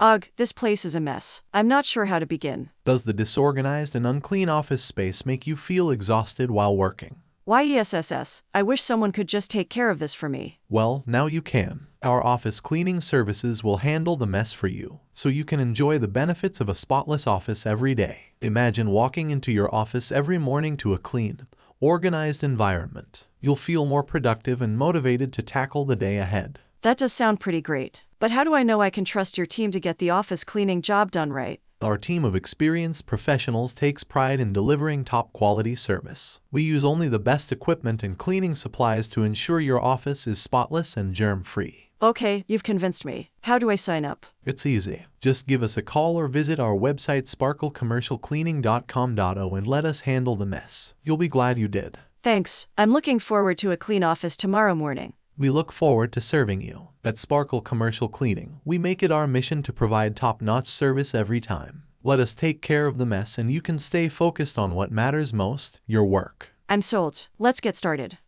Ugh, this place is a mess. I'm not sure how to begin. Does the disorganized and unclean office space make you feel exhausted while working? Why ESSS? I wish someone could just take care of this for me. Well, now you can. Our office cleaning services will handle the mess for you, so you can enjoy the benefits of a spotless office every day. Imagine walking into your office every morning to a clean, organized environment. You'll feel more productive and motivated to tackle the day ahead. That does sound pretty great. But how do I know I can trust your team to get the office cleaning job done right? Our team of experienced professionals takes pride in delivering top quality service. We use only the best equipment and cleaning supplies to ensure your office is spotless and germ free. Okay, you've convinced me. How do I sign up? It's easy. Just give us a call or visit our website sparklecommercialcleaning.com.au and let us handle the mess. You'll be glad you did. Thanks. I'm looking forward to a clean office tomorrow morning. We look forward to serving you. At Sparkle Commercial Cleaning, we make it our mission to provide top notch service every time. Let us take care of the mess and you can stay focused on what matters most your work. I'm sold. Let's get started.